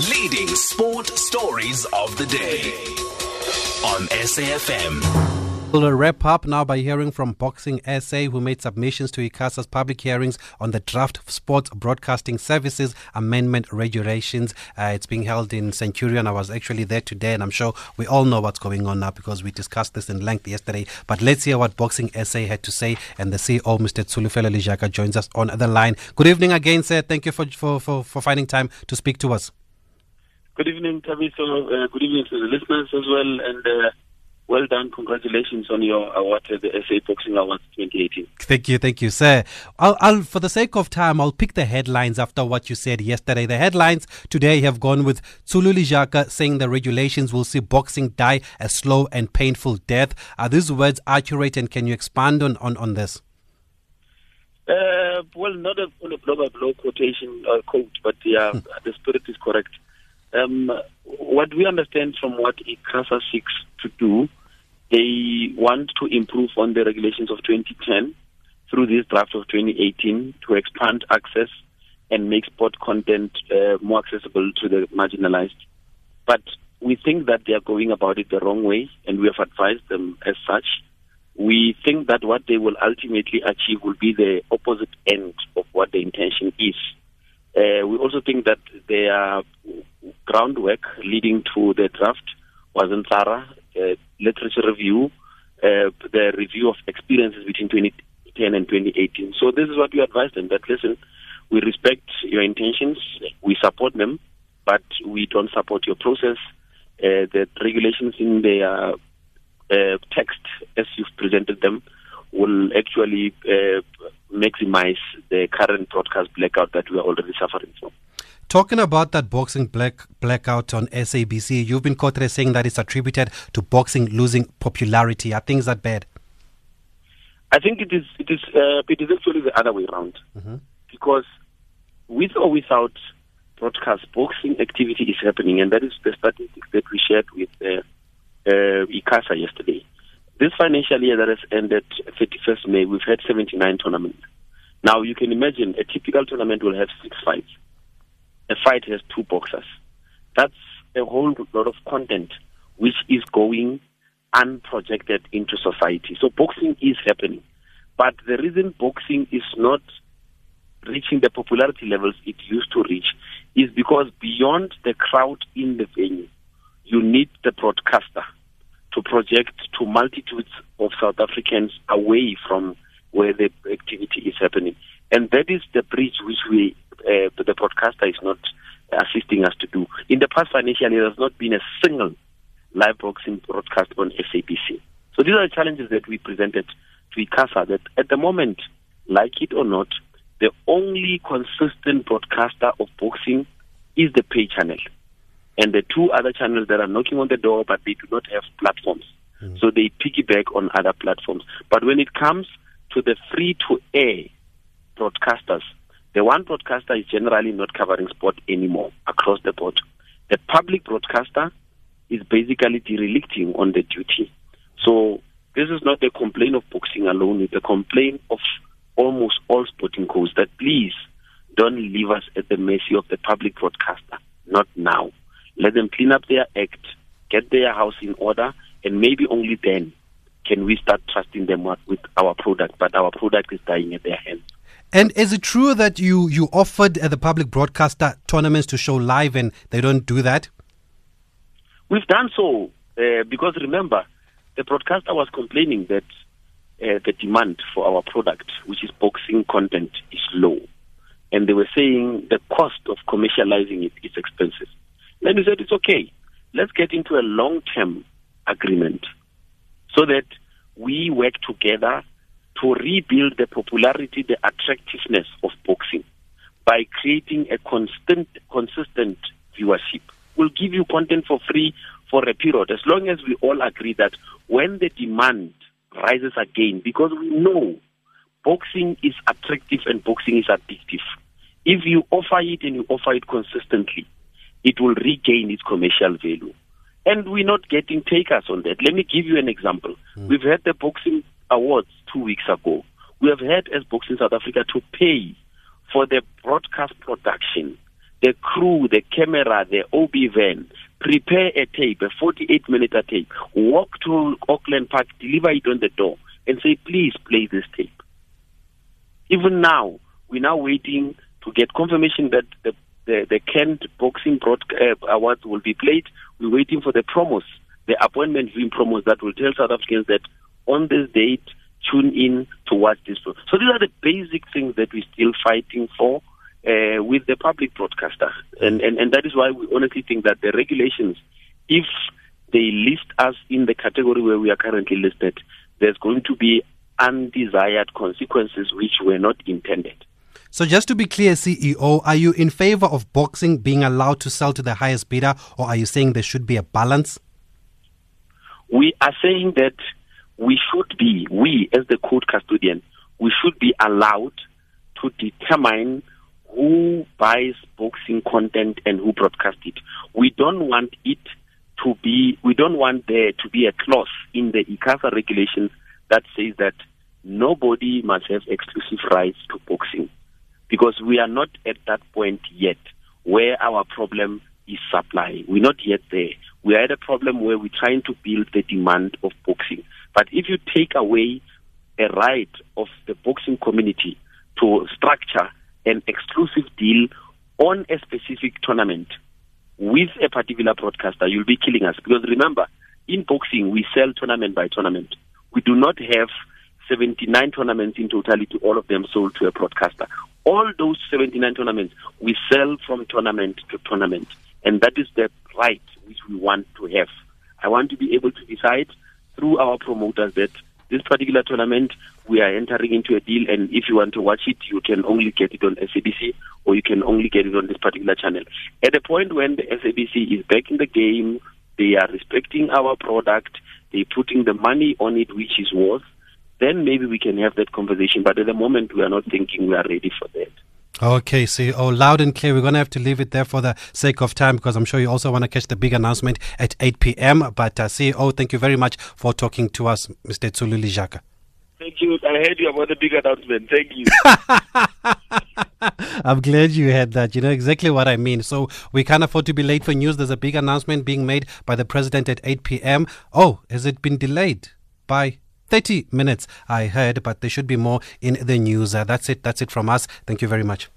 Leading sport stories of the day on SAFM. We'll wrap up now by hearing from Boxing SA, who made submissions to ICASA's public hearings on the draft Sports Broadcasting Services Amendment Regulations. Uh, it's being held in Centurion. I was actually there today, and I'm sure we all know what's going on now because we discussed this in length yesterday. But let's hear what Boxing SA had to say, and the CEO, Mr. Tsholofelo Lejaka, joins us on the line. Good evening again, sir. Thank you for, for, for, for finding time to speak to us. Good evening, Thabiso. Uh, good evening to the listeners as well, and uh, well done. Congratulations on your award at the SA Boxing Awards 2018. Thank you, thank you, sir. I'll, I'll, for the sake of time, I'll pick the headlines after what you said yesterday. The headlines today have gone with Tsholo Lejaka saying the regulations will see boxing die a slow and painful death. Are these words accurate, and can you expand on, on, on this? Uh, well, not a, a by blow quotation or quote, but yeah, hmm. the spirit is correct. Um, what we understand from what ICASA seeks to do, they want to improve on the regulations of 2010 through this draft of 2018 to expand access and make sport content uh, more accessible to the marginalized. But we think that they are going about it the wrong way, and we have advised them as such. We think that what they will ultimately achieve will be the opposite end of what the intention is. Uh, we also think that their groundwork leading to the draft was in thorough uh, literature review, uh, the review of experiences between 2010 and 2018. So this is what we advise them that listen, we respect your intentions, we support them, but we don't support your process. Uh, the regulations in the uh, text, as you've presented them, will actually uh, maximize the current broadcast blackout that we are already suffering from. Talking about that boxing black blackout on SABC, you've been quoted as saying that it's attributed to boxing losing popularity. Are things that bad? I think it is. It is. Uh, it is actually the other way around. Mm-hmm. Because with or without broadcast, boxing activity is happening, and that is the statistics that we shared with uh, uh, ICASA yesterday. This financial year that has ended 31st May, we've had 79 tournaments. Now you can imagine a typical tournament will have six fights a fight has two boxers. That's a whole lot of content which is going unprojected into society. So boxing is happening. But the reason boxing is not reaching the popularity levels it used to reach is because beyond the crowd in the venue, you need the broadcaster to project to multitudes of South Africans away from where the activity is happening. And that is the bridge which we uh, the broadcaster is not assisting us to do. In the past financial year, there has not been a single live boxing broadcast on SABC. So these are the challenges that we presented to ICASA that at the moment, like it or not, the only consistent broadcaster of boxing is the pay channel. And the two other channels that are knocking on the door, but they do not have platforms. Mm. So they piggyback on other platforms. But when it comes to the free to air broadcasters, the one broadcaster is generally not covering sport anymore across the board. The public broadcaster is basically derelicting on the duty. So this is not a complaint of boxing alone, it's a complaint of almost all sporting codes that please don't leave us at the mercy of the public broadcaster. Not now. Let them clean up their act, get their house in order, and maybe only then can we start trusting them with our product. But our product is dying at their hands. And is it true that you, you offered uh, the public broadcaster tournaments to show live and they don't do that? We've done so uh, because remember, the broadcaster was complaining that uh, the demand for our product, which is boxing content, is low. And they were saying the cost of commercializing it is expensive. Then we said it's okay. Let's get into a long term agreement so that we work together to rebuild the popularity, the attractiveness of boxing by creating a constant, consistent viewership. We'll give you content for free for a period, as long as we all agree that when the demand rises again, because we know boxing is attractive and boxing is addictive. If you offer it and you offer it consistently, it will regain its commercial value. And we're not getting takers on that. Let me give you an example. Mm. We've had the boxing awards two weeks ago. We have had as Boxing South Africa to pay for the broadcast production, the crew, the camera, the OB van, prepare a tape, a 48 minute tape, walk to Auckland Park, deliver it on the door, and say, please play this tape. Even now, we're now waiting to get confirmation that the the, the Kent Boxing Broad, uh, Awards will be played. We're waiting for the promos, the appointment viewing promos that will tell South Africans that on this date, tune in to watch this. So these are the basic things that we're still fighting for uh, with the public broadcaster. And, and, and that is why we honestly think that the regulations, if they list us in the category where we are currently listed, there's going to be undesired consequences which were not intended. So, just to be clear, CEO, are you in favor of boxing being allowed to sell to the highest bidder, or are you saying there should be a balance? We are saying that we should be, we as the court custodian, we should be allowed to determine who buys boxing content and who broadcasts it. We don't want it to be, we don't want there to be a clause in the ICASA regulations that says that nobody must have exclusive rights to boxing because we are not at that point yet where our problem is supply. We're not yet there. We are at a problem where we're trying to build the demand of boxing. But if you take away a right of the boxing community to structure an exclusive deal on a specific tournament with a particular broadcaster, you'll be killing us. Because remember, in boxing, we sell tournament by tournament. We do not have 79 tournaments in totality, all of them sold to a broadcaster. All those 79 tournaments, we sell from tournament to tournament. And that is the right which we want to have. I want to be able to decide through our promoters that this particular tournament, we are entering into a deal, and if you want to watch it, you can only get it on SABC or you can only get it on this particular channel. At the point when the SABC is back in the game, they are respecting our product, they're putting the money on it, which is worth, then maybe we can have that conversation. But at the moment, we are not thinking we are ready for that. Okay, so oh, loud and clear. We're going to have to leave it there for the sake of time because I'm sure you also want to catch the big announcement at 8 p.m. But uh, CEO, thank you very much for talking to us, Mr. Tsholo Lejaka. Thank you. I heard you about the big announcement. Thank you. I'm glad you had that. You know exactly what I mean. So we can't afford to be late for news. There's a big announcement being made by the president at 8 p.m. Oh, has it been delayed by 30 minutes, I heard, but there should be more in the news. Uh, that's it. That's it from us. Thank you very much.